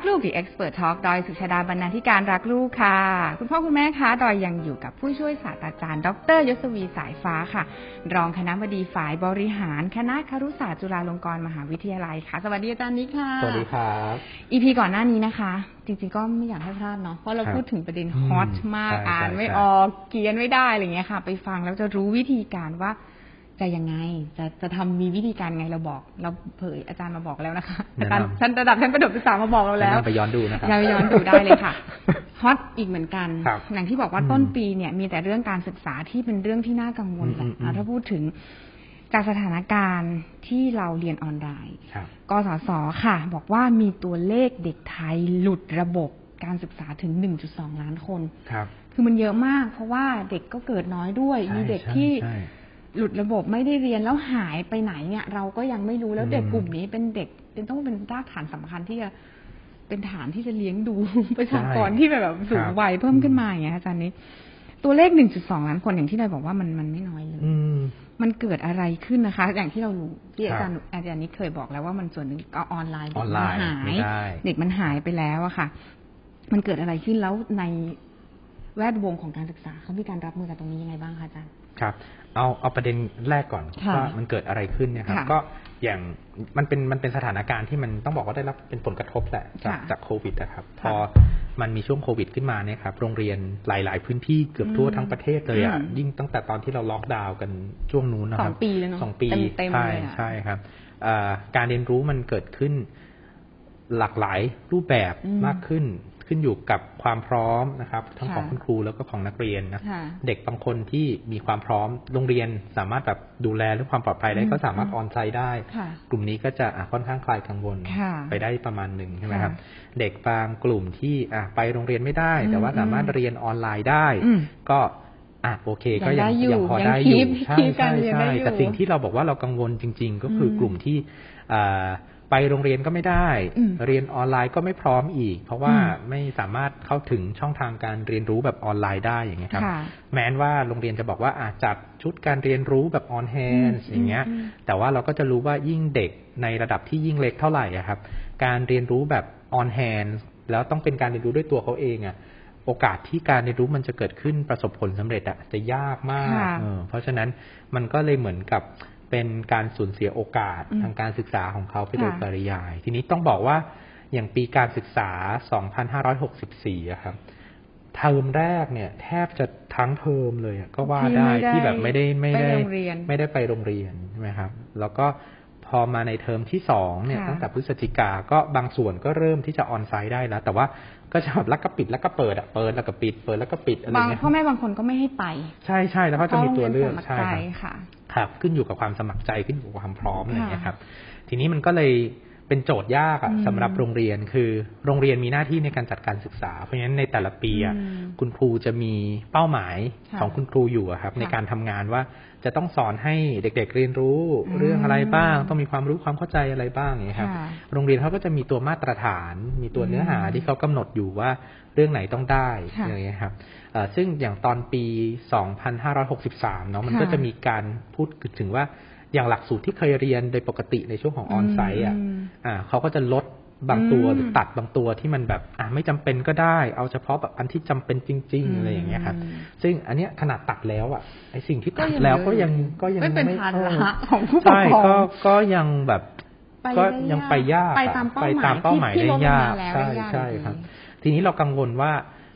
กลูก The Expert Talk ดอยสุชาดาบรรณาธิการรักลูกค่ะ คุณพ่อคุณแม่คะดอยยังอยู่กับผู้ช่วยศาสตราจารย์ ดรยศวีสายฟ้าค่ะ รองคณะบดีฝ่ายบริหารคณะครุศาสตร์จุฬาลงกรณ์มหาวิทยาลัยค่ะ สวัสดีอาจารย์นิกค่ะ สวัสดีครับอีพีก่อนหน้านี้นะคะ จริงๆก็ไม่อยากให้พลาดเนาะเพราะเราครับพูดถึงประเด็นอืมฮอตมากใช่อ่านใช่ไม่ใช่ออกเขียนไม่ได้อะไรอย่างเงี้ยค่ะ ไปฟังแล้วจะรู้วิธีการว่า จะยังไง จะจะทำมีวิธีการไงเราบอก เราเผยอาจารย์มาบอกแล้วนะคะอาจารย์ท่านระดับท่านประดบศึกษามาบอกเราแล้วแนะนำไปย้อนดูนะครับเราย้อนดูได้เลยค่ะฮอตอีกเหมือนกันครับอย่างที่บอกว่าอืมต้นปีเนี่ยมีแต่เรื่องการศึกษาที่เป็นเรื่องที่น่ากังวลแหละอืมอืมอืมอะถ้าพูดถึงจากสถานการณ์ที่เราเรียนออนไลน์ครับกสศค่ะ บอกว่ามีตัวเลขเด็กไทยหลุดระบบการศึกษาถึง 1.2 ล้านคน ครับ คือมันเยอะมาก เพราะว่าเด็กก็เกิดน้อยด้วยใช่มีเด็กใช่ที่ใช่ หลุดระบบไม่ได้เรียนแล้วหายไปไหนเนี่ย เราก็ยังไม่รู้แล้วเด็กอืมกลุ่มนี้เป็นเด็ก เป็นต้องเป็นรากฐานสำคัญที่จะเป็นฐานที่จะเลี้ยงดูประชากรที่แบบสูงวัยเพิ่มขึ้นมาอย่างเงี้ยอาจารย์นี้ ตัวเลข1.2ล้านคนอย่างที่เราบอกว่ามันมันไม่น้อยเลยอืมมันเกิดอะไรขึ้นนะคะ อย่างที่เรารู้ที่ครับอาจารย์อาจารย์นี้เคยบอกแล้วว่ามันส่วนหนึ่งก็ออนไลน์ออนไลน์เด็กมันหาไม่ยได้เด็กมันหายไปแล้วอะค่ะ มันเกิดอะไรขึ้นแล้วในแวดวงของการศึกษาเขามีการรับมือกับตรงนี้ยังไงบ้างคะอาจารย์ครับ เอาเอาประเด็นแรกก่อนค่ะว่ามันเกิดอะไรขึ้นเนี่ยครับค่ะก็อย่างมันเป็นมันเป็นสถานการณ์ที่มันต้องบอกว่าได้รับเป็นผลกระทบแหละจากค่ะจากโควิดนะครับพค่ะอมันมีช่วงโควิดขึ้นมาเนี่ยครับโรงเรียนหลาย ๆ พื้นที่เกือบทั่วอืมทั้งประเทศเลยอะอืมยิ่งตั้งแต่ตอนที่เราล็อกดาวน์กันช่วงนู้นนะสคอรังบปีแล้วเนาะสองปีเต็มๆใช่เลยอะใช่ครับเอ่อการเรียนรู้มันเกิดขึ้นหลากหลายรูปแบบอืมมากขึ้น ขึ้นอยู่กับความพร้อมนะครับ ทั้งค่ะของคุณครูแล้วก็ของนักเรียนนะค่ะเด็กบางคนที่มีความพร้อมโรงเรียนสามารถแบบดูแลเรื่องความปลอดภัยได้อืมก็สามารถอืมออนไซต์ได้ค่ะกลุ่มนี้ก็จะอะค่อนข้างคลายกังวลค่ะไปได้ประมาณหนึ่งใช่ไหมครับค่ะเด็กบางกลุ่มที่อะไปโรงเรียนไม่ได้อืมแต่ว่าสามารถเรียนออนไลน์ได้อืมก็อะโอเค ก็ยัยังงได้อยู่ยังพอยังได้อ keep ยู่ใช่ keep การใช่เรียนได้ใช่อยู่แต่สิ่งที่เราบอกว่าเรากังวลจริง ๆ ก็คืออมกลุ่มที่อ่า ไปโรงเรียนก็ไม่ได้อืมเรียนออนไลน์ก็ไม่พร้อมอีก เพราะว่าอืมไม่สามารถเข้าถึงช่องทางการเรียนรู้แบบออนไลน์ได้อย่างเงี้ยครับค่ะแม้นว่าโรงเรียนจะบอกว่าอาจจัดชุดการเรียนรู้แบบ on-hand อืมอย่างเงี้ยอืมแต่ว่าเราก็จะรู้ว่ายิ่งเด็กในระดับที่ยิ่งเล็กเท่าไหร่อะครับ การเรียนรู้แบบ on-hand แล้วต้องเป็นการเรียนรู้ด้วยตัวเขาเองอะโอกาสที่การเรียนรู้มันจะเกิดขึ้นประสบผลสำเร็จอะจะยากมากค่ะเออเพราะฉะนั้นมันก็เลยเหมือนกับ เป็นการสูญเสียโอกาสอืมทางการศึกษาของเขาไปโดยค่ะปริยาย ทีนี้ต้องบอกว่าอย่างปีการศึกษา 2564อะครับเทอมแรกเนี่ยแทบจะทั้งเทอมเลยอะก็ว่าได้ที่ไม่ได้ที่แบบไม่ได้ไม่ได้ไปโรงเรียนไม่ได้ไปโรงเรียนใช่ไหมครับ แล้วก็พอมาในเทอมที่สองเนี่ยค่ะตั้งแต่พฤศจิกาก็บางส่วนก็เริ่มที่จะออนไซต์ได้แล้ว แต่ว่าก็จะแบบแล้วก็ปิดแล้วก็เปิดอะเปิดแล้วก็ปิดเปิดแล้วก็ปิดอะไรบางเงี้ยพ่อแม่บางคนก็ไม่ให้ไป ใช่ใช่แล้วก็จะมีตัวเลือกพราะใช่โรงครีรับยนสมัครใจค่ะ ครับ ขึ้นอยู่กับความสมัครใจขึ้นอยู่กับความพร้อมอะไรอย่างเงี้ยครับ ทีนี้มันก็เลย เป็นโจทย์ยากอะอืมสำหรับโรงเรียนคือโรงเรียนมีหน้าที่ในการจัดการศึกษา เพราะฉะนั้นในแต่ละปีอะอืมคุณครูจะมีเป้าหมายค่ะของคุณครูอยู่อะครับค่ะในการทำงานว่าจะต้องสอนให้เด็ก ๆ เรียนรู้อืมเรื่องอะไรบ้าง ต้องมีความรู้ความเข้าใจอะไรบ้างอย่างเงี้ยครับค่ะโรงเรียนเขาก็จะมีตัวมาตรฐาน มีตัวเนื้อหาอืมที่เขากำหนดอยู่ว่าเรื่องไหนต้องได้ค่ะอย่างเงี้ยครับเอ่อซึ่งอย่างตอนปี 2563 เนาะมันค่ะก็จะมีการพูดถึงว่า อย่างหลักสูตรที่เคยเรียนโดยปกติในช่วงของออนไซต์อะมอ่าเขาก็จะลดบางตัวอืมหรือตัดบางตัวที่มันแบบอ่าไม่จำเป็นก็ได้ เอาเฉพาะแบบอันที่จำเป็นจริง ๆ อะไรอย่างเงี้ยครับอืมซึ่งอันเนี้ยขนาดตัดแล้วอะไอสิ่งที่ก็ตัดยังแล้วเยอะก็ยังอยู่ก็ยังไม่เป็นภาระของผู้ปกใช่ครองก็ก็ยังแบบไปก็ได้ยังไปยากไปอะตามเป้าไปหมายตามเป้าหมายที่ได้ที่ลงยากมาแล้วใช่ได้ยากใช่อยู่ดีครับ ทีนี้เรากังวลว่า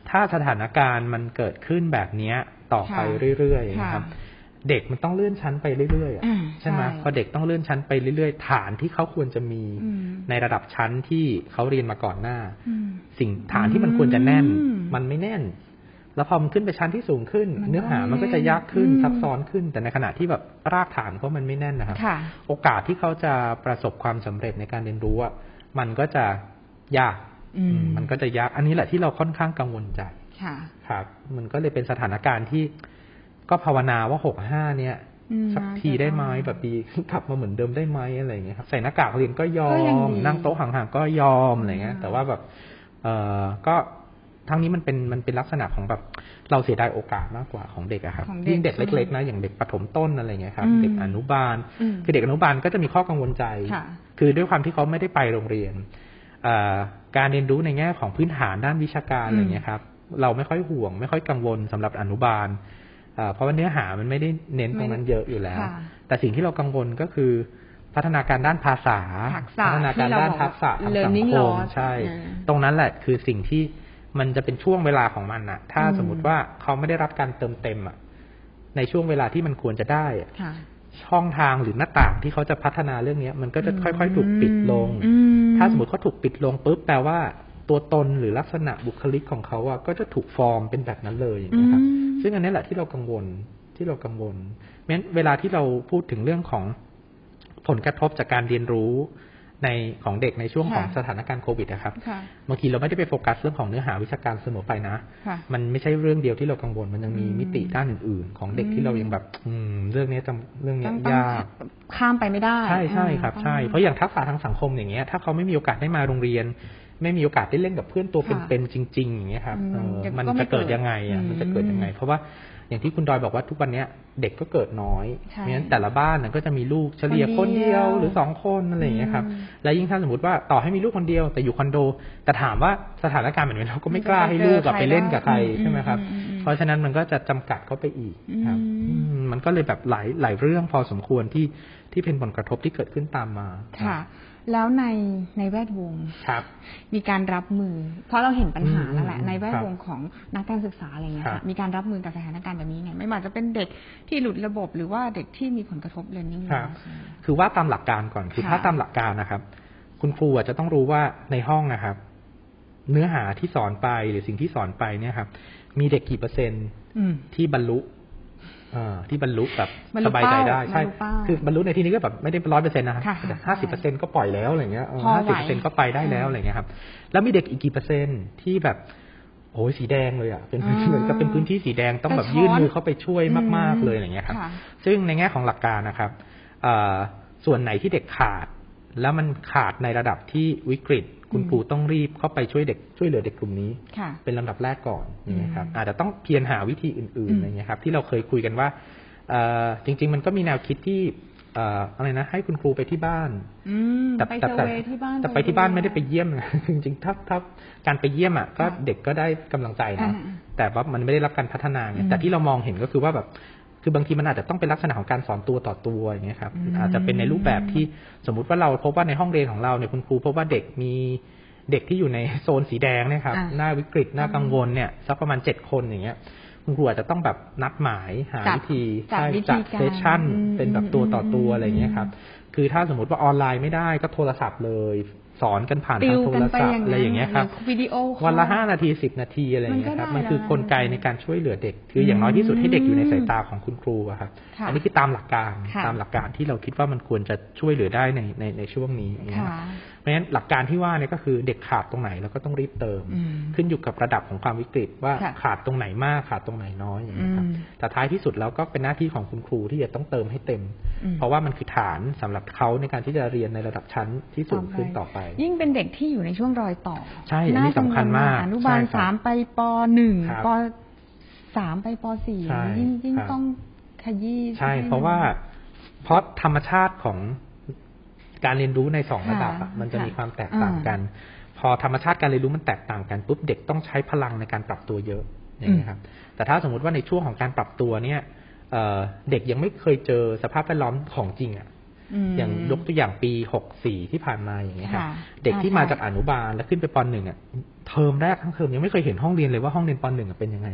ถ้าสถานการณ์มันเกิดขึ้นแบบเนี้ยต่อไปค่ะเรื่อยๆนะครับค่ะ เด็กมันต้องเลื่อนชั้นไปเรื่อยๆอะอ่าใช่ไหมใช่พอเด็กต้องเลื่อนชั้นไปเรื่อยๆ ฐานที่เขาควรจะมีอืมในระดับชั้นที่เขาเรียนมาก่อนหน้าอืมสิ่งฐานที่มันควรจะแน่นอืมมันไม่แน่น แล้วพอมันขึ้นไปชั้นที่สูงขึ้นมันก็เนื้อหามันก็ไม่จะแน่นยากขึ้นอืมซับซ้อนขึ้น แต่ในขณะที่แบบรากฐานเขามันไม่แน่นนะครับค่ะโอกาสที่เขาจะประสบความสำเร็จในการเรียนรู้อะมันก็จะยากอืมมันก็จะยาก อันนี้แหละที่เราค่อนข้างกังวลใจค่ะครับ มันก็เลยเป็นสถานการณ์ที่ ก็ภาวนาว่าหกห้าเนี่ยอืมสักทีได้ไหมน่าจะแบบดีกลับมาเหมือนเดิมได้ไหมอะไรอย่างเงี้ยครับใส่หน้ากากเรียนก็ยอก็ยังมดีนั่งโต๊ะห่างๆก็ยอมอะไรเงี้ยอืมแต่ว่าแบบ เออก็ทั้งนี้มันเป็นมันเป็นลักษณะของแบบเราเสียดายโอกาสมากกว่าของเด็กอะครับของเด็กยิ่งเด็กใช่ไหมเล็กๆนะอย่างเด็กประถมต้นอะไรเงี้ยครับอืมเด็กอนุบาลอืมคือเด็กอนุบาลก็จะมีข้อกังวลใจค่ะคือด้วยความที่เขาไม่ได้ไปโรงเรียนเอ่อการเรียนรู้ในแง่ของพื้นฐานด้านวิชาการอะไรเงี้ยครับ เราไม่ค่อยห่วง ไม่ค่อยกังวลสำหรับอนุบาล เพราะว่าเนื้อหามันไม่ได้เน้นตรงนั้นเยอะอยู่แล้ว แต่สิ่งที่เรากังวลก็คือ พัฒนาการด้านภาษา พัฒนาการด้านทักษะทางสังคมใช่ ตรงนั้นแหละคือสิ่งที่มันจะเป็นช่วงเวลาของมันอะถ้าสมมติว่าเขาไม่ได้รับการเติมเต็มอะในช่วงเวลาที่มันควรจะได้ช่องทางหรือหน้าต่างที่เขาจะพัฒนาเรื่องนี้มันก็จะค่อย ๆ ถูกปิดลง ถ้าสมมติเขาถูกปิดลงปุ๊บแปลว่า ตัวตนหรือลักษณะบุคลิกของเขาอะก็จะถูกฟอร์มเป็นแบบนั้นเลยนะครับ ซึ่งอันนี้แหละที่เรากังวลที่เรากังวลเพราะฉะนั้นเวลาที่เราพูดถึงเรื่องของผลกระทบจากการเรียนรู้ในของเด็กในช่วงของสถานการณ์โควิดนะครับบางทีเราไม่ได้ไปโฟกัสเรื่องของเนื้อหาวิชาการเสมอไปนะ มันไม่ใช่เรื่องเดียวที่เรากังวล มันยังมีมิติด้านอื่น ๆ ของเด็กที่เรายังแบบ อืม เรื่องนี้จำเรื่องนี้ยากข้ามไปไม่ได้ ใช่ใช่ครับใช่เพราะอย่างทักษะทางสังคมอย่างเงี้ยถ้าเขาไม่มีโอกาสได้มาโรงเรียน ไม่มีโอกาสได้เล่นกับเพื่อนตัวเป็นๆจริง ๆ อย่างเงี้ยครับมันจะเกิดยังไงอะมันจะเกิดยังไง เพราะว่าอย่างที่คุณดอยบอกว่าทุกวันนี้เด็กก็เกิดน้อยเพราะฉะนั้นแต่ละบ้านก็จะมีลูกเฉลี่ยคนเดียวหรือสองคนอะไรอย่างเงี้ยครับและยิ่งถ้าสมมติว่าต่อให้มีลูกคนเดียวแต่อยู่คอนโด แต่ถามว่าสถานการณ์แบบนี้เราก็ไม่กล้าให้ลูกกับไปเล่นกับใครใช่ไหมครับ เพราะฉะนั้นมันก็จะจำกัดเขาไปอีกครับมันก็เลยแบบหลายหลายเรื่องพอสมควรที่ที่เป็นผลกระทบที่เกิดขึ้นตามมาค่ะ แล้วในในแวดวงครับ มีการรับมือ เพราะเราเห็นปัญหาแล้วแหละ ในแวดวงของนักการศึกษาอะไรเงี้ยค่ะมีการรับมือกับสถานการณ์แบบนี้ไงไม่ว่าจะเป็นเด็กที่หลุดระบบหรือว่าเด็กที่มีผลกระทบเรียนนี่ครับคือว่าตามหลักการก่อนคือถ้าตามหลักการนะครับ คุณครูจะต้องรู้ว่าในห้องนะครับ เนื้อหาที่สอนไปหรือสิ่งที่สอนไปเนี่ยครับ มีเด็กกี่เปอร์เซ็นต์ที่บรรลุที่บรรลุแบบสบายใจได้ใช่ คือบรรลุในที่นี้ก็แบบไม่ได้ร้อยเปอร์เซ็นต์นะครับห้าสิบเปอร์เซ็นก็ปล่อยแล้วอะไรเงี้ยห้าสิบเปอร์เซ็นก็ไปได้แล้วอะไรเงี้ยครับ แล้วมีเด็กอีกกี่เปอร์เซ็นต์ที่แบบโอ้ยสีแดงเลยอะเป็นเหมือนกับเป็นพื้นที่สีแดงต้องแบบยื่นมือเข้าไปช่วยมาก ๆเลยอะไรเงี้ยครับ ซึ่งในแง่ของหลักการนะครับส่วนไหนที่เด็กขาด แล้วมันขาดในระดับที่วิกฤต คุณครูต้องรีบเข้าไปช่วยเด็กช่วยเหลือเด็กกลุ่มนี้ เป็นลำดับแรกก่อนนะครับอาจจะต้องเพียรหาวิธีอื่นๆอะไรเงี้ยครับ ที่เราเคยคุยกันว่าจริง ๆ มันก็มีแนวคิดที่อะไรนะ ให้คุณครูไปที่บ้านแต่แต่แต่แต่ไปที่บ้านไม่ได้ไปเยี่ยมจริงๆถ้าถ้าการไปเยี่ยมอะก็เด็กก็ได้กำลังใจนะแต่ว่ามันไม่ได้รับการพัฒนาไงแต่ที่เรามองเห็นก็คือว่าแบบ คือบางทีมันอาจจะต้องเป็นลักษณะของการสอนตัวต่อตัวอย่างเงี้ยครับ อาจจะเป็นในรูปแบบที่สมมุติว่าเราพบว่าในห้องเรียนของเราเนี่ยคุณครูพบว่าเด็กมีเด็กที่อยู่ในโซนสีแดงเนี่ยครับหน้าวิกฤตหน้ากังวลเนี่ยสักประมาณเจ็ดคนอย่างเงี้ยคุณครูอาจจะต้องแบบนัดหมายหาวิธีใช่จัดเซสชั่นเป็นแบบตัวต่อตัวอะไรอย่างเงี้ยครับ คือถ้าสมมติว่าออนไลน์ไม่ได้ก็โทรศัพท์เลย สอนกันผ่านทางโทรศัพท์อะไรอย่างเงี้ยครับวิดีโอวันละห้านาทีสิบนาทีอะไรอย่างเงี้ยครับมันคือกลไกในการช่วยเหลือเด็ก คืออย่างน้อยที่สุดให้เด็กอยู่ในสายตาของคุณครูครับอันนี้คือตามหลักการตามหลักการที่เราคิดว่ามันควรจะช่วยเหลือได้ในในในช่วงนี้เพราะฉะนั้นหลักการที่ว่าเนี่ยก็คือเด็กขาดตรงไหนเราก็ต้องรีบเติม ขึ้นอยู่กับระดับของความวิกฤตว่าขาดตรงไหนมากขาดตรงไหนน้อยอย่างนี้ครับแต่ท้ายที่สุดแล้วก็เป็นหน้าที่ของคุณครูที่จะต้องเติมให้เต็ม เพราะว่ามันคือฐานสำหรับเขาในการที่จะเรียนในระดับชั้นที่สูงขึ้นต่อไปยิ่งเป็นเด็กที่อยู่ในช่วงรอยต่อใช่อันนี้สำคัญมากอนุบาลสามไปปหนึ่งปสามไปปสี่ยิ่งยิ่งต้องขยี้ใช่ เพราะว่าเพราะธรรมชาติของการเรียนรู้ในสองระดับมันจะมีความแตกต่างกัน พอธรรมชาติการเรียนรู้มันแตกต่างกันปุ๊บเด็กต้องใช้พลังในการปรับตัวเยอะอย่างนี้ครับ แต่ถ้าสมมุติว่าในช่วงของการปรับตัวเนี่ยเด็กยังไม่เคยเจอสภาพแวดล้อมของจริงอะ อย่างยกตัวอย่างปีหกสี่ที่ผ่านมาอย่างเงี้ยครับเด็กที่มาจากอนุบาลแล้วขึ้นไปปหนึ่งอะเทอมแรกทั้งเทอมยังไม่เคยเห็นห้องเรียนเลยว่าห้องเรียนปหนึ่งเป็นยังไง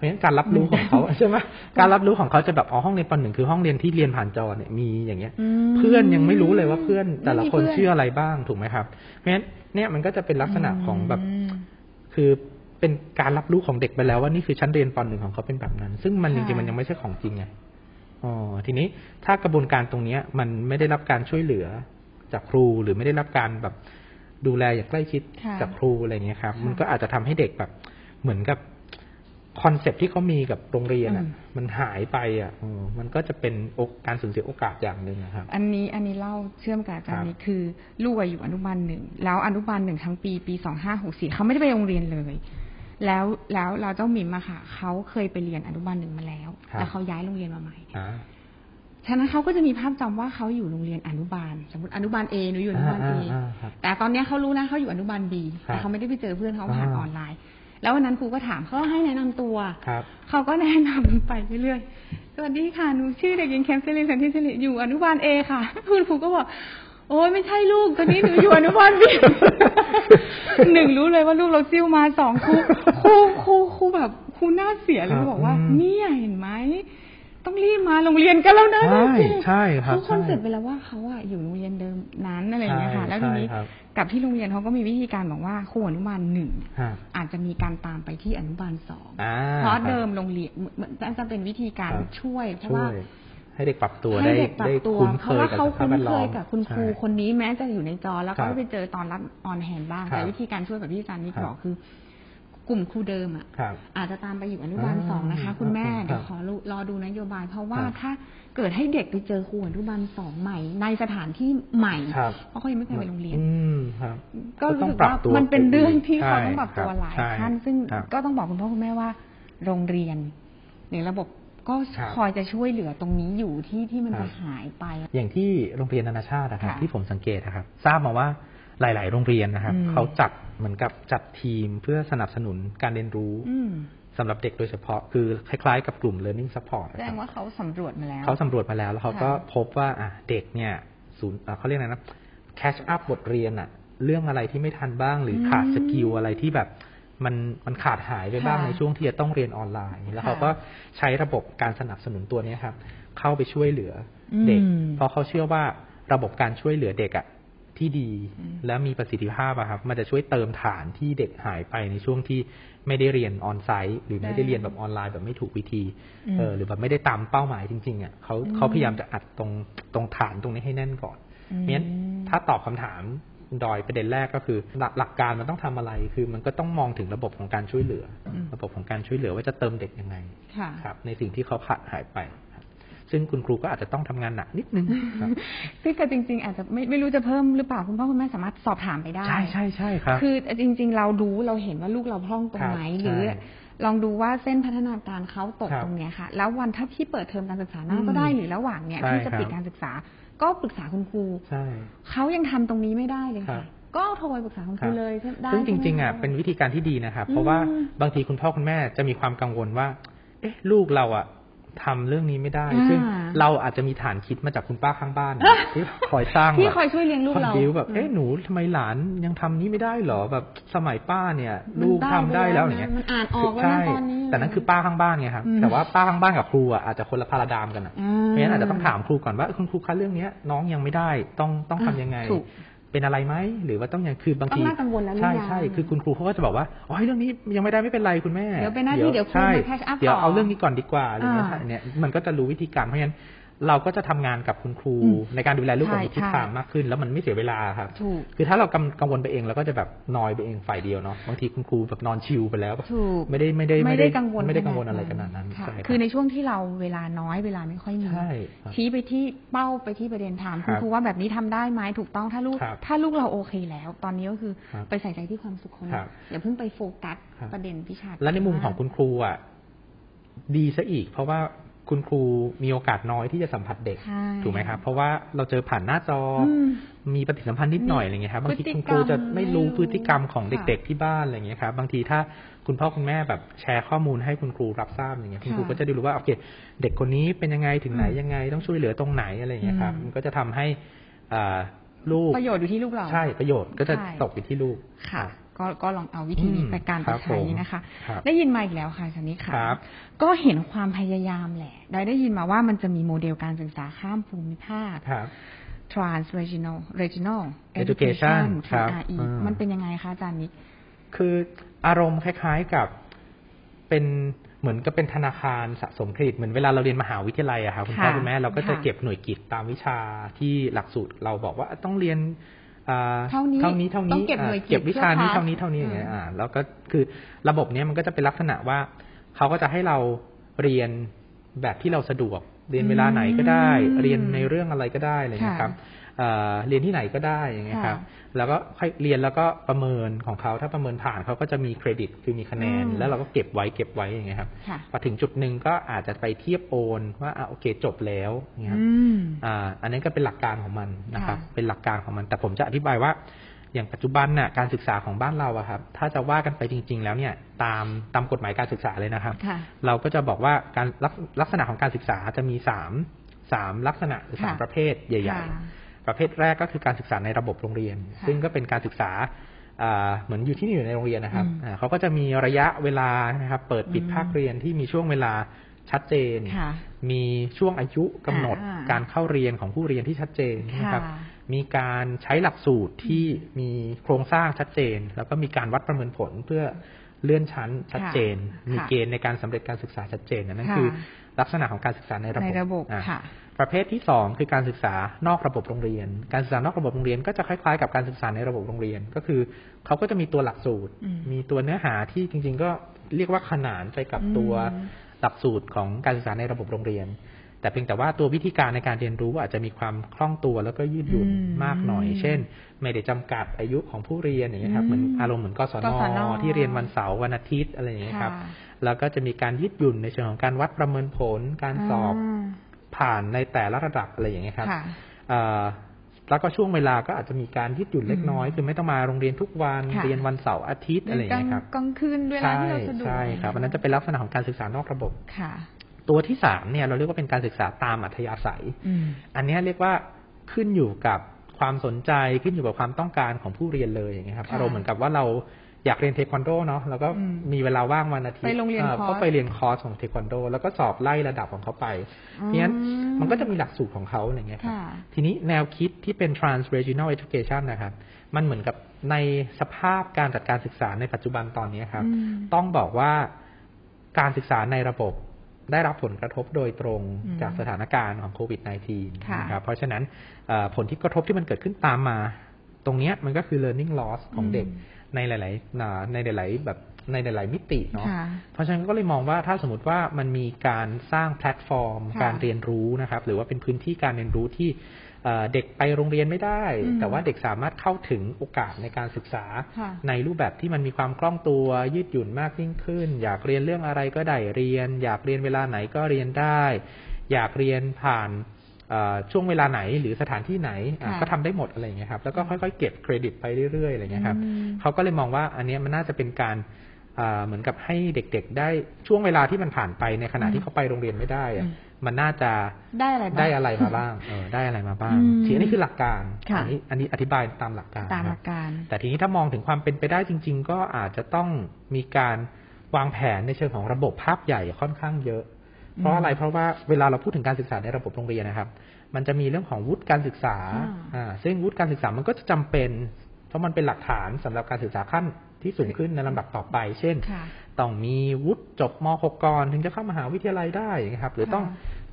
ราะฉะนั้นการรับรู้ของเขาใช่ไหมการรับรู้ของเขาจะแบบอ๋อห้องเรียนปหนึ่งคือห้องเรียนที่เรียนผ่านจอเนี่ยมีอย่างเงี้ย เพื่อนยังไม่รู้เลยว่าเพื่อนแต่ละคนชื่ออะไรบ้างถูกไหมครับ เพราะฉะนั้นเนี่ยมันก็จะเป็นลักษณะของแบบคือเป็นการรับรู้ของเด็กไปแล้วว่านี่คือชั้นเรียนปหนึ่งของเขาเป็นแบบนั้น ซึ่งมันจริงๆมันยังไม่ใช่ของจริงไง อ๋อทีนี้ถ้ากระบวนการตรงเนี้ย มันไม่ได้รับการช่วยเหลือจากครูหรือไม่ได้รับการแบบดูแลอย่างใกล้ชิดจากครูอะไรเงี้ยครับ มันก็อาจจะทำให้เด็กแบบ เหมือนกับคอนเซปที่เขามีกับโรงเรียนอะ มันหายไปอะมันก็จะเป็นการสูญเสียโอกาสอย่างหนึ่งนะครับ อันนี้อันนี้เล่าเชื่อมกับอาจารย์นี้คือ ลูกอยู่อนุบาลหนึ่งแล้วอนุบาลหนึ่งทั้งปีปีสองห้าหกสี่เขาไม่ได้ไปโรงเรียนเลย แล้วแล้วเราเจ้าหมิมอะค่ะเขาเคยไปเรียนอนุบาลหนึ่งมาแล้ว แล้วเขาย้ายโรงเรียนมาใหม่ฉะนั้นเขาก็จะมีภาพจำว่าเขาอยู่โรงเรียนอนุบาล สมมติอนุบาลเอหนูอยู่อนุบาลเออ่าอ่าครับแต่ตอนเนี้ยเขารู้นะเขาอยู่อนุบาลบีครับแต่เขาไม่ได้ไปเจอเพื่อนเขาผ่านอ่าออนไลน์ แล้ววันนั้นครูก็ถามเขาก็ให้แนะนำตัวครับเขาก็แนะนำไปเรื่อยๆสวัสดีค่ะหนูชื่อเด็กหญิงแคมเซลินสันติสิริอยู่อนุบาลเอค่ะคุณครูก็บอก โอ้ยไม่ใช่ลูกตอนนี้หนูอยู่อนุบาลบีหนึ่งรู้เลยว่าลูกเราซิ่วมาสองครูครูครูครูแบบครูหน้าเสียเลยครับบอกว่าอืมเนี่ยเห็นไหมต้องรีบมาโรงเรียนกันแล้วนะใช่จริงใช่ครับเขา concept ใช่ไปแล้วว่าเขาอะอยู่โรงเรียนเดิมนั้นอะไรอย่างเงี้ยค่ะใช่แล้วทีนี้ใช่ครับกับที่โรงเรียนเขาก็มีวิธีการบอกว่าครูอนุบาลหนึ่งฮะอาจจะมีการตามไปที่อนุบาลสองอ่าเพราะคบเดิมโรงเรียนเหมือนจะเป็นวิธีการครับช่วยเพราะช่วว่าย ให้เด็กปรับตัวให้ได้เด็กปรับได้ตัว คุ้นเพเคราะยว่ากับเขาสภาคุ้พนแวดเคล้อยมกับคุณครูใช่ คนนี้แม้จะอยู่ในจอแล้วครัก็บไปเจอตอนรับออนแฮนบ้าง ครับแต่วิธีการช่วยแบบที่อาจารย์นิกครับ บอกคือ กลุ่มครูเดิมอะ ครับ อาจจะตามไปอยู่อนุบาลอ่าสองนะคะ คุณแม่ครับเดี๋ยวขอรรอดูนโยบาย เพราะว่าครับถ้าเกิดให้เด็กไปเจอครูอนุบาลสองใหม่ ในสถานที่ใหม่ครับ เพราะเขายังไม่เคยไปโรงเรียน อืมครับ ก็รู้สึกก็ต้องปรับว่าตัวมันเป็นเรื่องที่ใช่เขาต้องปรับตัวครับหลายใช่ท่านซึ่งครับก็ต้องบอกคุณพ่อคุณแม่ว่า โรงเรียนหรือระบบ ก็ครับคอยจะช่วยเหลือตรงนี้อยู่ที่ที่มันครัจะบหายไป อย่างที่โรงเรียนนานาชาตินะครับค่ะที่ผมสังเกตนะครับ ทราบมาว่าหลาย ๆ โรงเรียนนะครับอืมเขาจัดเหมือนกับจัดทีมเพื่อสนับสนุนการเรียนรู้อืมสำหรับเด็กโดยเฉพาะคือคล้าย ๆ กับกลุ่ม learning support แสนะดครังบว่าเขาสำรวจมาแล้วเขาสำรวจมาแล้วแล้วเขาก็ค่ะพบว่าอะเด็กเนี่ยศูนย์อะเขาเรียกอะไรนะ catch up บทเรียนอะเรื่องอะไรที่ไม่ทันบ้าง หรือขาด skill อะไรที่แบบ มันมันขาดหายไปบ้างค่ะในช่วงที่จะต้องเรียนออนไลน์ แล้วค่ะเขาก็ใช้ระบบการสนับสนุนตัวเนี้ยครับ เข้าไปช่วยเหลืออเด็กอืมเพราะเขาเชื่อว่าระบบการช่วยเหลือเด็กอะที่ดีอืมและมีประสิทธิภาพอะครับมันจะช่วยเติมฐานที่เด็กหายไปในช่วงที่ไม่ได้เรียนออนไซต์หรือไม่ได้เรียนแบบออนไลน์แบบไม่ถูกวิธีอืมเออหรือแบบไม่ได้ตามเป้าหมายจริงๆอะเขาอืมเขาพยายามจะอัดตรงตรงฐานตรงนี้ให้แน่นก่อนอืมเพราะฉะนั้นถ้าตอบคำถาม ดอยประเด็นแรกก็คือหลักหลักการมันต้องทำอะไร คือมันก็ต้องมองถึงระบบของการช่วยเหลืออมระบบของการช่วยเหลือว่าจะเติมเด็กยังไงค่ะครับ ในสิ่งที่เขาขาดหายไปครับซึ่งคุณครูก็อาจจะต้องทำงานหนักนิดนึงครับซึ่งก็จริง ๆ อาจจะไม่ไม่รู้จะเพิ่มหรือเปล่าคุณพ่อคุณแม่สามารถสอบถามไปได้ ใช่ใช่ใช่ครับ คือจริง ๆ เราดูเราเห็นว่าลูกเราพร่องตรงไหนครับหรือใช่ลองดูว่าเส้นพัฒนาการเขาตกครับตรงเนี้ยค่ะ แล้ววันถ้าที่เปิดเทอมการศึกษาหน้าอืมก็ได้หรือระหว่างเนี้ยใช่ที่จะครับปิดการศึกษา ก็ปรึกษาคุณครูใช่เขายังทำตรงนี้ไม่ได้เลยครัค่ะบก็โทรไปปรึกษาคุณครูเลยได้ซึ่งจริงใช่ไหมๆอะคะเป็นวิธีการที่ดีนะครับอืมเพราะว่าบางทีคุณพ่อคุณแม่จะมีความกังวลว่า เอ๊ะ ลูกเราอะ ทำเรื่องนี้ไม่ได้อ่าซึ่งเราอาจจะมีฐานคิดมาจากคุณป้าข้างบ้านนะที่คอยสร้างที่แบบคอยช่วยเลี้ยงลูกคอนเราดิวแบบอืมเอ๊ะหนูทำไมหลานยังทำนี้ไม่ได้เหรอแบบสมัยป้าเนี่ยมันลูกได้ทำได้ไปแล้วแล้วอย่างเงี้ยนะมันอ่านออกแล้วนะใช่ตอนนี้แต่นั่นคือป้าข้างบ้านไงครับอืมแต่ว่าป้าข้างบ้านกับครูอะอาจจะคนละพาราดามกันอะอ่าเพราะฉะนั้นอาจจะต้องถามครูก่อนว่าคุณครูคะเรื่องเนี้ยน้องยังไม่ได้ต้องต้องทำยังไงถูก เป็นอะไรไหมหรือว่าต้องยังคือบางทีต้องน่ากังวลแล้วหรือใช่ยังใช่คือคุณครูเขาก็จะบอกว่าอ๋อเรื่องนี้ยังไม่ได้ไม่เป็นไรคุณแม่เดี๋ยวเป็นหน้าที่เดี๋ยวครูใช่มา catch up เดี๋ยวต่อเอาเรื่องนี้ก่อนดีกว่าอะไรเงี้ยอ่าเนี่ยมันก็จะรู้วิธีการเพราะฉะนั้น เราก็จะทำงานกับคุณครูอืมในการดูแลลูกแบบใช่มีทิศทางมากขึ้น แล้วมันไม่เสียเวลาครับถูกคือถ้าเรากังกังวลไปเองเราก็จะแบบนอยไปเองฝ่ายเดียวเนาะบางทีคุณครูแบบนอนชิลไปแล้วถูกไม่ได้ไม่ได้ไม่ได้กังวลไม่ได้กังวลอะไรขนาดนั้นค่ะใช่รับคือในช่วงที่เราเวลาน้อยเวลาไม่ค่อยมีใช่ครับชี้ไปที่เป้าไปที่ประเด็นถามคคุรัณบครูว่าแบบนี้ทำได้ไหมถูกต้องถ้าลูกครับถ้าลูกเราโอเคแล้ว ตอนนี้ก็คือครับไปใส่ใจที่ความสุขเขาครับอย่าเพิ่งไปโฟกัสครับประเด็นวิชาและในมุมของคุณครูอะดีซะอีก เพราะว่า คุณครูมีโอกาสน้อยที่จะสัมผัสเด็กใช่ถูกไหมครับ เพราะว่าเราเจอผ่านหน้าจออมมีปฏิสัมพันธ์นิดหน่อยอะไรเงี้ยครับบางทีพฤติคุณกครรมรูจะไม่รู้ไม่รู้พฤติกรรมของค่ะเด็ก ๆที่บ้านอะไรเงี้ยครับบางทีถ้าคุณพ่อคุณแม่แบบแชร์ข้อมูลให้คุณครูรับทราบอย่างเงี้ยคุณครูค่ะก็จะได้รู้ว่าโอเค เด็กคนนี้เป็นยังไงถึงไหนอืมยังไง ต้องช่วยเหลือตรงไหนอะไรเงี้ยครับอืมมันก็จะทำให้อ่าลูกประโยชน์อยู่ที่ลูกเราใช่ประโยชน์ก็จะใช่ตกอยู่ที่ลูกค่ะ ก็ก็ลองเอาวิธีนี้อืมไปการคไปรับใช้ผมนะคะครับได้ยินมาอีกแล้วค่ะสันนิค่ะครับก็เห็นความพยายามแหละได้ได้ยินมาว่ามันจะมีโมเดลการศึกษาข้ามภูมิภาคครับ trans regional regional Education ครับ TRE อืมมันเป็นยังไงคะอาจารย์นิกคืออารมณ์คล้าย ๆกับเป็นเหมือนกับเป็นธนาคารสะสมเครดิตเหมือนเวลาเราเรียนมหาวิทยาลัยอะครับคุณพ่อค่ะคุณแม่เราก็จะค่ะเก็บหน่วยกิตตามวิชาที่หลักสูตรเราบอกว่าต้องเรียนอ่า เท่านี้เท่านี้เท่าต้อนี้งเก็บหน่วยอ่ากิตเก็บวิชานี้เพื่อเท่านี้ pass เท่านี้อย่างเงี้ยอืมอ่า แล้วก็คือระบบเนี้ยมันก็จะเป็นลักษณะว่าเขาก็จะให้เราเรียนแบบที่เราสะดวก เรียนเวลาไหนก็ได้อืมเรียนในเรื่องอะไรก็ได้อะไรอย่างเงี้ยครับค่ะ เอ่อเรียนที่ไหนก็ได้อย่างเงี้ยครับแล้วก็ค่อยเรียนแล้วก็ประเมินของเขาถ้าประเมินผ่านเขาก็จะมีเครดิตคือมีคะแนนอืมแล้วเราก็เก็บไว้เก็บไว้อย่างเงี้ยครับค่ะพอถึงจุดหนึ่งก็อาจจะไปเทียบโอนว่าอะโอเคจบแล้วอย่างเงี้ยครับอืมอ่าอันนี้ก็เป็นหลักการของมันนะครับค่ะเป็นหลักการของมัน แต่ผมจะอธิบายว่าอย่างปัจจุบันน่ะการศึกษาของบ้านเราอะครับ ถ้าจะว่ากันไปจริง ๆ แล้วเนี่ยตามตามกฎหมายการศึกษาเลยนะครับค่ะเราก็จะบอกว่าการลักลักษณะของการศึกษาจะมีสามสามลักษณะหรือสามค่ะประเภทใหญ่ค่ะๆ ประเภทแรกก็คือการศึกษาในระบบโรงเรียนค่ะซึ่งก็เป็นการศึกษาอ่าเหมือนอยู่ที่นี่อยู่ในโรงเรียนนะครับอืมอ่าเขาก็จะมีระยะเวลานะครับ เปิดปิดอืมภาคเรียนที่มีช่วงเวลาชัดเจนค่ะมีช่วงอายุกำหนดอ่าการเข้าเรียนของผู้เรียนที่ชัดเจนนะครับค่ะมีการใช้หลักสูตรที่มีโครงสร้างชัดเจน แล้วก็มีการวัดประเมินผลเพื่อเลื่อนชั้นชัดเจนค่ะมีเกณฑ์ในการสำเร็จการศึกษาชัดเจนนั่นค่ะคือลักษณะของการศึกษาในระในบบระบบอะค่ะ ประเภทที่สองคือการศึกษานอกระบบโรงเรียน การศึกษานอกระบบโรงเรียนก็จะคล้ายๆ กับการศึกษาในระบบโรงเรียน ก็คือเขาก็จะมีตัวหลักสูตรอืมมีตัวเนื้อหาที่จริง ๆ ก็เรียกว่าขนานไปกับตัวอืมหลักสูตรของการศึกษาในระบบโรงเรียน แต่เพียงแต่ว่าตัววิธีการในการเรียนรู้อาจจะมีความคล่องตัวแล้วก็ยืดหยุ่นอืมมากหน่อย เช่น ไม่ได้จำกัดอายุของผู้เรียนอย่างเงี้ยครับอืมเหมือนอารมณ์เหมือนกศนกศนที่เรียนวันเสาร์วันอาทิตย์อะไรอย่างเงี้ยครับค่ะแล้วก็จะมีการยืดหยุ่นในเชิงของการวัดประเมินผล การสอบา ผ่านในแต่ละระดับอะไรอย่างเงี้ยครับค่ะเอ่อแล้วก็ช่วงเวลาก็อาจจะมีการยืดหยุ่นเล็กน้อยอืมคือไม่ต้องมาโรงเรียนทุกวันค่ะเรียนวันเสาร์อาทิตย์อะไรอย่างกลางเงี้ยครับกลางคืนเวลาใช่ที่เราสะดวกใช่ครับอันนั้นจะเป็นลักษณะของการศึกษานอกระบบค่ะ ตัวที่สามเนี่ยเราเรียกว่าเป็นการศึกษาตามอัธยาศัยอืมอันเนี้ยเรียกว่าขึ้นอยู่กับความสนใจขึ้นอยู่กับความต้องการของผู้เรียนเลยอย่างเงี้ยครับค่ะอารมณ์เหมือนกับว่าเรา อยากเรียนเทควันโดเนาะแล้วก็อืมมีเวลาว่างวันอาทิตย์ไปโรงเรียนอ่าคอร์สก็ไปเรียนคอร์สของเทควันโด แล้วก็สอบไล่ระดับของเขาไปเพราะฉะนั้นมันก็จะมีหลักสูตรของเขาอย่างเงี้ยครับค่ะทีนี้แนวคิดที่เป็น trans regional education นะครับ มันเหมือนกับในสภาพการจัดการศึกษาในปัจจุบันตอนนี้ครับอืมต้องบอกว่าการศึกษาในระบบได้รับผลกระทบโดยตรงอืมจากสถานการณ์ของโควิด -19 ค่ะนะครับเพราะฉะนั้นเอ่อผลที่กระทบที่มันเกิดขึ้นตามมา ตรงเนี้ยมันก็คือ learning loss ของเด็กอืม ในหลายๆอ่าในหลายๆแบบในหลาย ๆ มิติเนาะค่ะเพราะฉะนั้นก็เลยมองว่าถ้าสมมติว่ามันมีการสร้างแพลตฟอร์มค่ะการเรียนรู้นะครับ หรือว่าเป็นพื้นที่การเรียนรู้ที่เอ่อเด็กไปโรงเรียนไม่ได้อืมแต่ว่าเด็กสามารถเข้าถึงโอกาสในการศึกษาค่ะในรูปแบบที่มันมีความคล่องตัวยืดหยุ่นมากยิ่งขึ้น อยากเรียนเรื่องอะไรก็ได้เรียน อยากเรียนเวลาไหนก็เรียนได้ อยากเรียนผ่านเอ่อ ช่วงเวลาไหนหรือสถานที่ไหนอะค่ะก็ทำได้หมดอะไรอย่างเงี้ยครับแล้วก็ค่อยๆเก็บเครดิตไปเรื่อยๆอะไรอย่างเงี้ยครับอืมเขาก็เลยมองว่าอันเนี้ยมันน่าจะเป็นการอ่าเหมือนกับให้เด็กๆ ได้ช่วงเวลาที่มันผ่านไปในขณะอืมที่เขาไปโรงเรียนไม่ได้อะอืมมันน่าจะได้อะไรบ้างได้อะไรมาบ้างเออได้อะไรมาบ้างอืมทีนี้คือหลักการค่ะอันี้อันนี้อธิบายตามหลักการตามหคลัรับกการ แต่ทีนี้ถ้ามองถึงความเป็นไปได้จริง ๆ ก็อาจจะต้องมีการวางแผนในเชิงของระบบภาพใหญ่ค่อนข้างเยอะ เพราะอะไรเพราะว่าเวลาเราพูดถึงการศึกษาในระบบโรงเรียนนะครับ มันจะมีเรื่องของวุฒิการศึกษาอ่าอ่าซึ่งวุฒิการศึกษามันก็จะจำเป็น เพราะมันเป็นหลักฐานสำหรับการศึกษาขั้นที่สูงขึ้นในลำดับต่อไป เช่นค่ะต้องมีวุฒิจบม .6 ก่อนถึงจะเข้ามหาวิทยาลัยได้อย่างเงี้ยครับ หรือค่ะต้อง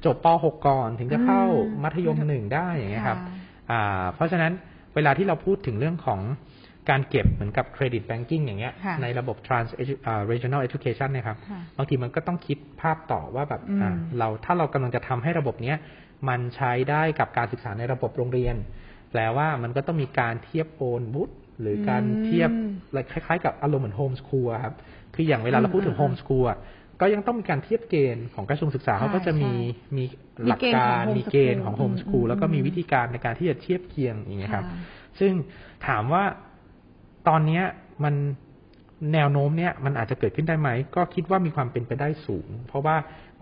จบป .6 ก่อนถึงจะเข้าอืมมัธยมหนึ่งได้อย่างเงี้ยครับค่ะอ่า เพราะฉะนั้นเวลาที่เราพูดถึงเรื่องของ การเก็บเหมือนกับเครดิตแบงกิ้งอย่างเงี้ยค่ะในระบบ trans edu- อ่า regional education เนะครับค่ะบางทีมันก็ต้องคิดภาพต่อว่าแบบอืมอ่าเราถ้าเรากำลังจะทำให้ระบบเนี้ยมันใช้ได้กับการศึกษาในระบบโรงเรียน แปลว่ามันก็ต้องมีการเทียบโอนบุตรหรือการเทียบอืมอะไรคล้ายๆ กับอารมณ์เหมือน homeschool ครับ คืออย่างเวลาเราพูดถึงอืม homeschool อะก็ยังต้องมีการเทียบเกณฑ์ของกระทรวงศึกษาใช่เขาก็จะมีใช่มีมีหลักเกณฑ์ของการ home มีเกณฑ์ของโฮม school สคูลอืมแล้วก็มีอืมวิธีการในการที่จะเทียบเคียงอย่างเงี้ยครับค่ะซึ่งถามว่า ตอนเนี้ยมันแนวโน้มเนี่ยมันอาจจะเกิดขึ้นได้ไหม ก็คิดว่ามีความเป็นไปได้สูง เพราะว่า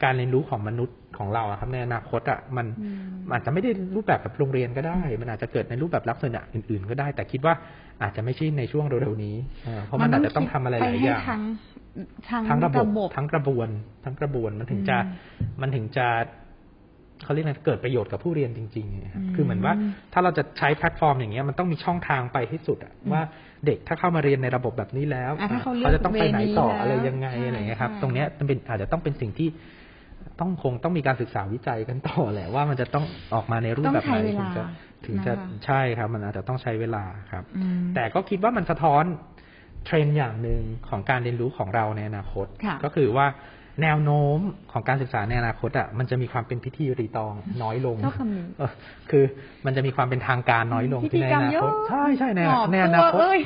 การเรียนรู้ของมนุษย์ของเราอะครับในอนาคตอะมันอืมอาจจะไม่ได้รูปแบบแบบโรงเรียนก็ได้ มันอาจจะเกิดในรูปแบบลักษณะอื่น ๆ ก็ได้ แต่คิดว่าอาจจะไม่ใช่ในช่วงเร็วๆนี้อ่าเพราะมันอาจจะต้องทำอะไรหลายอย่างไปให้ทั้งทั้งทั้งระบบระบบทั้งกระบวน ทั้งกระบวนมันถึงจะอืมมันถึงจะ เขาเรียกอะไรเกิดประโยชน์กับผู้เรียนจริงๆนะครับอืมคือเหมือนว่าถ้าเราจะใช้แพลตฟอร์มอย่างเงี้ยมันต้องมีช่องทางไปให้สุดอะว่าเด็กถ้าเข้ามาเรียนในระบบแบบนี้แล้วอะถ้าเขาเลือกจะต้องไปไหนต่อเวนี้แล้วอะไรยังไงใช่อะไรเงี้ยครับใช่ตรงเนี้ยมันเป็นอาจจะต้องเป็นสิ่งที่ต้องคงต้องมีการศึกษาวิจัยกันต่อแหละว่ามันจะต้องออกมาในรูปแบบไหนต้องใช้เวถึลางจะถึงจะนะคะใช่ครับ มันอาจจะต้องใช้เวลาครับอืมแต่ก็คิดว่ามันสะท้อนเทรนด์อย่างหนึ่งของการเรียนรู้ของเราในอนาคตค่ะก็คือว่า แนวโน้มของการศึกษาในอนาคตอะมันจะมีความเป็นพิธีรีตองน้อยลงชอบคำนี้เออคือมันจะมีความเป็นทางการน้อยลงพิที่ธีในกรรอมนาเยคอะตใช่ใช่ในหอบในอนาคตตัวเอ้ย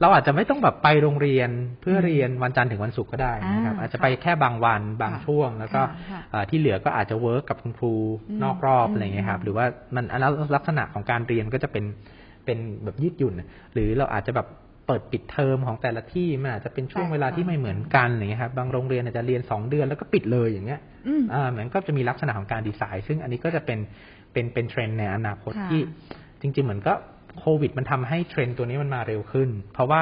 เราอาจจะไม่ต้องแบบไปโรงเรียนเพื่อเรียนวันจันทร์ถึงวันศุกร์ก็ได้นะครับอ่าอาจจะไปแค่บางวันบางค่ะช่วง แล้วก็ค่ะเอ่อที่เหลือก็อาจจะ work กับคุณครูอืมนอกรอบอืมอะไรเงี้ยครับอืมหรือว่ามันอันนั้นลักษณะของการเรียนก็จะเป็นเป็นแบบยืดหยุ่น หรือเราอาจจะแบบเปิดปิดเทอมของแต่ละที่มันอาจจะเป็นช่วงเวลาที่ไม่เหมือนกันอะไรเงี้ยครับบางโรงเรียนอาจจะเรียนสองเดือนแล้วก็ปิดเลยอย่างเงี้ยอืมอ่ามันก็จะมีลักษณะของการดีไซน์ ซึ่งอันนี้ก็จะเป็นเป็นเป็นเทรนด์ในอนาคตค่ะที่จริง ๆ เหมือนก็โควิด มันทำให้เทรนด์ตัวนี้มันมาเร็วขึ้น เพราะว่า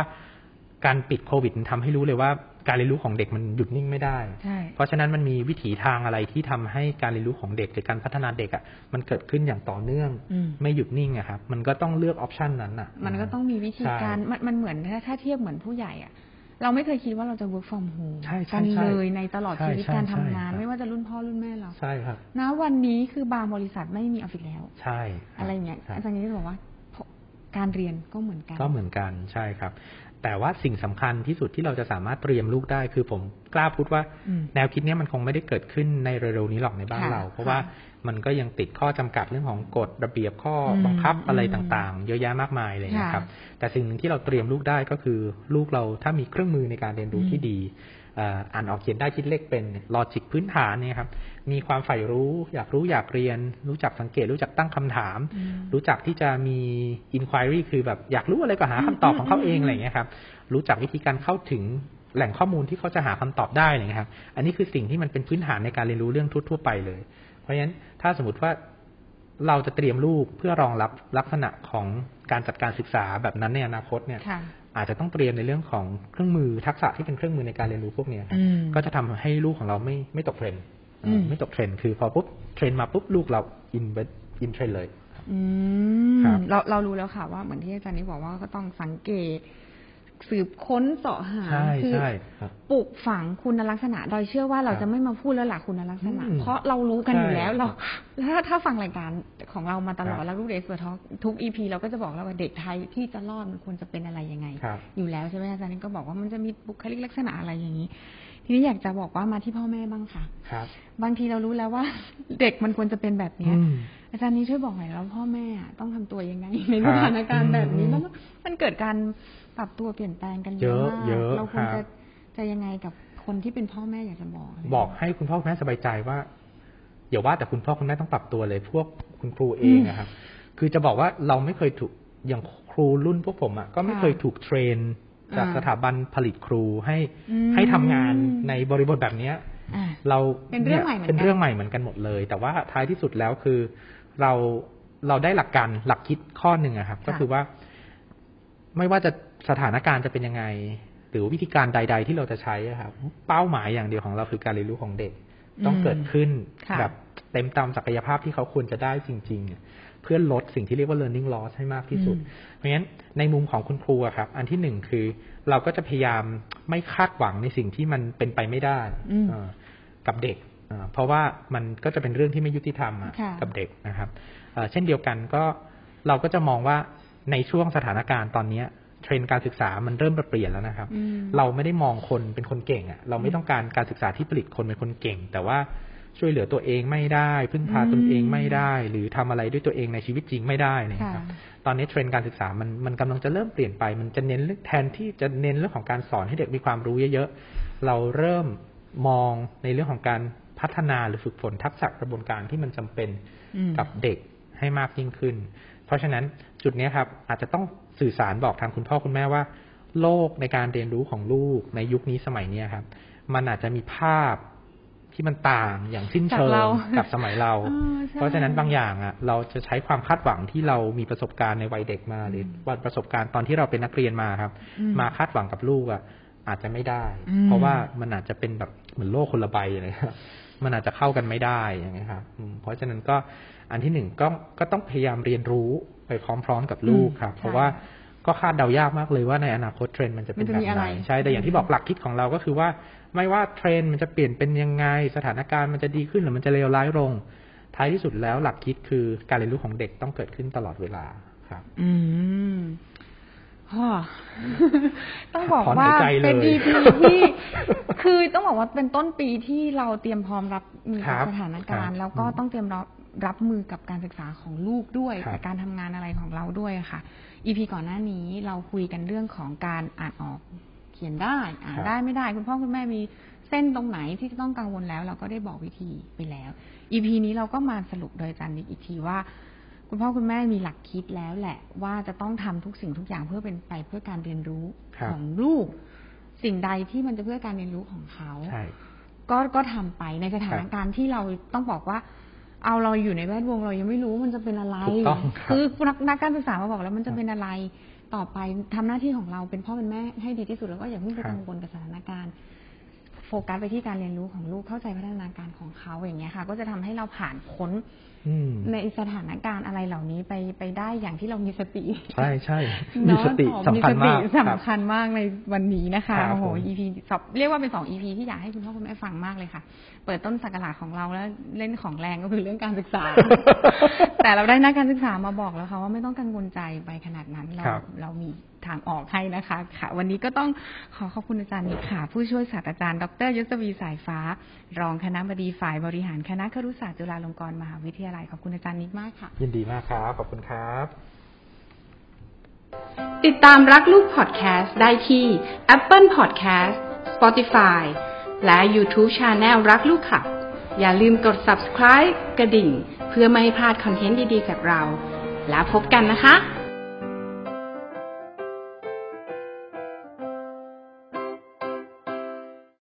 การปิดโควิดมันทำให้รู้เลยว่า การเรียนรู้ของเด็กมันหยุดนิ่งไม่ได้ใช่เพราะฉะนั้นมันมีวิถีทางอะไรที่ทำให้การเรียนรู้ของเด็กหรือการพัฒนาเด็กอะมันเกิดขึ้นอย่างต่อเนื่องอืมไม่หยุดนิ่งอะครับมันก็ต้องเลือกออปชันนั้นอะ มันก็ต้องมีวิธีการใช่มันมันเหมือนถ้าถ้าเทียบเหมือนผู้ใหญ่อะเราไม่เคยคิดว่าเราจะ work from home ใช่ใช่กันใช่เลยในตลอดใช่ชีวิตใช่การทำใช่งานครับไม่ว่าจะรุ่นพ่อรุ่นแม่เราใช่ครับณวันนี้คือบางบริษัทไม่มีออฟฟิศแล้ว ใช่คบอะไรอย่างเงี้ยครับอาจารย์นี้จะบอกว่าการเรียนก็เหมือนกัน ก็เหมือนกันใช่ครับ แต่ว่าสิ่งสำคัญที่สุดที่เราจะสามารถเตรียมลูกได้คือผมกล้าพูดว่าอืมแนวคิดเนี้ยมันคงไม่ได้เกิดขึ้นในเร็วๆนี้หรอกในบ้านค่ะเรา เพราะว่าค่ะมันก็ยังติดข้อจำกัดเรื่องของกฎระเบียบข้ออมบังคับอะไรอืมต่างๆ เยอะแยะมากมายเลยนะครับค่ะแต่สิ่งหนึ่งที่เราเตรียมลูกได้ก็คือ ลูกเราถ้ามีเครื่องมือในการเรียนรู้อืมที่ดีเอ่ออ่านออกเขียนได้คิดเลขเป็นลอจิกพื้นฐานเนี่ยครับมีความใฝ่รู้ อยากรู้อยากเรียน รู้จักสังเกต รู้จักตั้งคำถามอืมรู้จักที่จะมี inquiry คือแบบอยากรู้อะไรก็หาคำตอบของเขาเองอะไรอย่างเงี้ยครับรู้จักวิธีการเข้าถึงแหล่งข้อมูลที่เขาจะหาคำตอบได้อะไรอย่างเงี้ยครับ อันนี้คือสิ่งที่มันเป็นพื้นฐานในการเรียนรู้เรื่องทั่ว ๆ ไปเลย เพราะฉะนั้นถ้าสมมติว่าเราจะเตรียมลูกเพื่อรองรับลักษณะของการจัดการศึกษาแบบนั้นในอนาคตเนี่ยค่ะ อาจจะต้องเตรียมในเรื่องของเครื่องมือทักษะที่เป็นเครื่องมือในการเรียนรู้พวกเนี้ยครับอืมก็จะทำให้ลูกของเราไม่ไม่ตกเทรนด์เอ่ออมไม่ตกเทรนด์คือพอปุ๊บเทรนด์มาปุ๊บลูกเราอินอินเทรนด์เลยอืมครับเราเรารู้แล้วค่ะว่าเหมือนที่อาจารย์นี่บอกว่าก็ต้องสังเกต สืบค้นเสาะหาใช่คืใช่ครับปลูกฝังคุณลักษณะโดยเชื่อว่าเราครับจะไม่มาพูดแล้วล่ะคุณลักษณะอืมเพราะเรารู้กันอยู่ใช่แล้วเราถ้าถ้าฟังรายการของเรามาตลอดครับแล้วลูกเด็กเสือท็อกทุกอีพีเราก็จะบอกแล้วว่าเด็กไทยที่จะรอดมันควรจะเป็นอะไรยังไงครับอยู่แล้วใช่ไหมอาจารย์นี่ก็บอกว่ามันจะมีบุคลิกลักษณะอะไรอย่างนี้ ทีนี้อยากจะบอกว่ามาที่พ่อแม่บ้างค่ะ ครับ บางทีเรารู้แล้วว่า เด็กมันควรจะเป็นแบบเนี้ย อืมอาจารย์นี้ช่วยบอกหน่อยแล้วพ่อแม่อะต้องทำตัวยังไงในครัสบถานการณ์แบบนี้อืมแล้วมันเกิดการปรับตัวเปลี่ยนแปลงกันเยอะเยอะมากเยอะเราควรครัจะบจะยังไงกับคนที่เป็นพ่อแม่อยากจะบอกะไรบอกให้คุณพ่อคุณแม่สบายใจว่าอย่าว่าแต่คุณพ่อคุณแม่ต้องปรับตัวเลย พวกคุณครูเองอะครับ คือจะบอกว่าเราไม่เคยถูกอย่างครูรุ่นพวกผมอะก็ไม่เคยถูกเทรนจากอ่าสถาบันผลิตครูให้อืมให้ทำงานในบริบทแบบเนี้ยอะเราเป็นเรื่องใหม่เหมือนกันเป็นเรื่องใหม่เหมือนกันหมดเลย แต่ว่าท้ายที่สุดแล้วคือ เราเราได้หลักการหลักคิดข้อหนึ่งอะครับ ก็คือว่า ไม่ว่าจะสถานการณ์จะเป็นยังไง หรือวิธีการใด ๆ ที่เราจะใช้อะครับ เป้าหมายอย่างเดียวของเราคือการเรียนรู้ของเด็ก ต้องเกิดขึ้นค่ะแบบเต็มตามศักยภาพที่เขาควรจะได้จริง ๆ เพื่อลดสิ่งที่เรียกว่า learning loss ให้มากที่สุด เพราะฉะนั้นในมุมของคุณครูอะครับ อันที่หนึ่งคือ เราก็จะพยายามไม่คาดหวังในสิ่งที่มันเป็นไปไม่ได้อืมเอ่อกับเด็ก เอ่อเพราะว่ามันก็จะเป็นเรื่องที่ไม่ยุติธรรมอะค่ะกับเด็กนะครับเอ่อเช่นเดียวกันก็เราก็จะมองว่าในช่วงสถานการณ์ตอนเนี้ยเทรนด์การศึกษามันเริ่มเปลี่ยนแล้วนะครับอืมเราไม่ได้มองคนเป็นคนเก่งอะ่ะ เราไม่ต้องการการศึกษาที่ผลิตคนเป็นคนเก่ง แต่ว่าช่วยเหลือตัวเองไม่ได้ พึ่งพาตนเองไม่ได้ หรือทำอะไรด้วยตัวเองในชีวิตจริงไม่ได้เนยครับค่ะตอนนี้เทรนด์การศึกษามันมันกำลังจะเริ่มเปลี่ยนไป มันจะเน้นเรื่องแทนที่จะเน้นเรื่องของการสอนให้เด็กมีความรู้เยอะๆ เราเริ่มมองในเรื่องของการ พัฒนาหรือฝึกฝนทักษะกระบวนการที่มันจำเป็นอืมกับเด็กให้มากยิ่งขึ้น เพราะฉะนั้นจุดเนี้ยครับ อาจจะต้องสื่อสารบอกทางคุณพ่อคุณแม่ว่า โลกในการเรียนรู้ของลูกในยุคนี้สมัยเนี้ยครับ มันอาจจะมีภาพที่มันต่างอย่างสิ้นเชิจากงเรากับสมัยเราเออใช่เพราะฉะนั้นบางอย่างอะ เราจะใช้ความคาดหวังที่เรามีประสบการณ์ในวัยเด็กมา หรือว่าประสบการณ์ตอนที่เราเป็นนักเรียนมาครับอืมมาคาดหวังกับลูกอะอาจจะไม่ได้อืมเพราะว่ามันอาจจะเป็นแบบเหมือนโลกคนละใบเลยครับ มันอาจจะเข้ากันไม่ได้อย่างเงี้ยครับอืมเพราะฉะนั้นก็อันที่หนึ่งก็ก็ต้องพยายามเรียนรู้ไปพร้อม ๆ กับลูกครับอืมเพราะว่าก็คาดเดายากมากเลยว่าในอนาคตเทรนด์มันจะเป็นมันจะแบบมีอะไหไรนใช่แต่อย่างที่บอกหลักคิดของเราก็คือว่า ไม่ว่าเทรนด์มันจะเปลี่ยนเป็นยังไง สถานการณ์มันจะดีขึ้นหรือมันจะเลวร้ายลง ท้ายที่สุดแล้วหลักคิดคือการเรียนรู้ของเด็กต้องเกิดขึ้นตลอดเวลาครับ อืมฮ่า ต้องบอกถอนว่าหายใจเลยเป็น EP ที่คือต้องบอกว่าเป็นต้นปีที่เราเตรียมพร้อมรับมือครักับบสถานการณ์ครับแล้วก็ต้องเตรียมรับรับมือกับการศึกษาของลูกด้วยครับกับการทำงานอะไรของเราด้วยค่ะ EP ก่อนหน้านี้เราคุยกันเรื่องของการอ่านออกเขียนได้ อ่านได้ไม่ได้ คุณพ่อคุณแม่มีเส้นตรงไหนที่จะต้องกังวลแล้ว เราก็ได้บอกวิธีไปแล้ว EP นี้เราก็มาสรุปโดยอาจารย์นิกอีกทีว่า คุณพ่อคุณแม่มีหลักคิดแล้วแหละ ว่าจะต้องทำทุกสิ่งทุกอย่างเพื่อเป็นไปเพื่อการเรียนรู้ครับของลูก สิ่งใดที่มันจะเพื่อการเรียนรู้ของเขาใช่ก็ก็ทำไปในสถานการณ์ที่เราต้องบอกว่า เอาเราอยู่ในแวดวงเรายังไม่รู้ว่ามันจะเป็นอะไรถูกต้องครับคือนักนักการศึกษามาบอกแล้วมันจะเป็นอะไรต่อไปทำหน้าที่ของเราเป็นพ่อเป็นแม่ให้ดีที่สุดแล้วก็อย่าเพิ่งไปกังวลกับสถานการณ์ โฟกัสไปที่การเรียนรู้ของลูกเข้าใจพัฒนาการของเขาอย่างเงี้ยค่ะ ก็จะทำให้เราผ่านพ้นอืมในสถานการณ์อะไรเหล่านี้ไปไปได้อย่างที่เรามีสติ ใช่ใช่มีเนาะสติอ๋อสำคัญมากสติสำคัญมากในวันนี้นะคะครับโอ้โหผม EP สอบเรียกว่าเป็นสอง EP ที่อยากให้คุณพ่อคุณแม่ฟังมากเลยค่ะ เปิดต้นสักราชของเราแล้วเล่นของแรงก็คือเรื่องการศึกษา แต่เราได้นักการศึกษามาบอกแล้วค่ะว่าไม่ต้องกังวลใจไปขนาดนั้นเราครับเรามีทางออกให้นะคะ ค่ะ วันนี้ก็ต้องขอขอบคุณอาจารย์นิกค่ะ ผู้ช่วยศาสตราจารย์ ดรยศวีสายฟ้า รองคณะบดีฝ่ายบริหารคณะครุศาสตร์จุฬาลงกรณ์มหาวิทยาลัยขอบคุณอาจารย์นิกมากค่ะ ยินดีมากครับ ขอบคุณครับ ติดตามรักลูกพอดแคสต์ได้ที่ Apple Podcast Spotify และ YouTube Channel รักลูกค่ะ อย่าลืมกด subscribe กระดิ่ง เพื่อไม่ให้พลาดคอนเทนต์ดีๆจากเรา แล้วพบกันนะคะ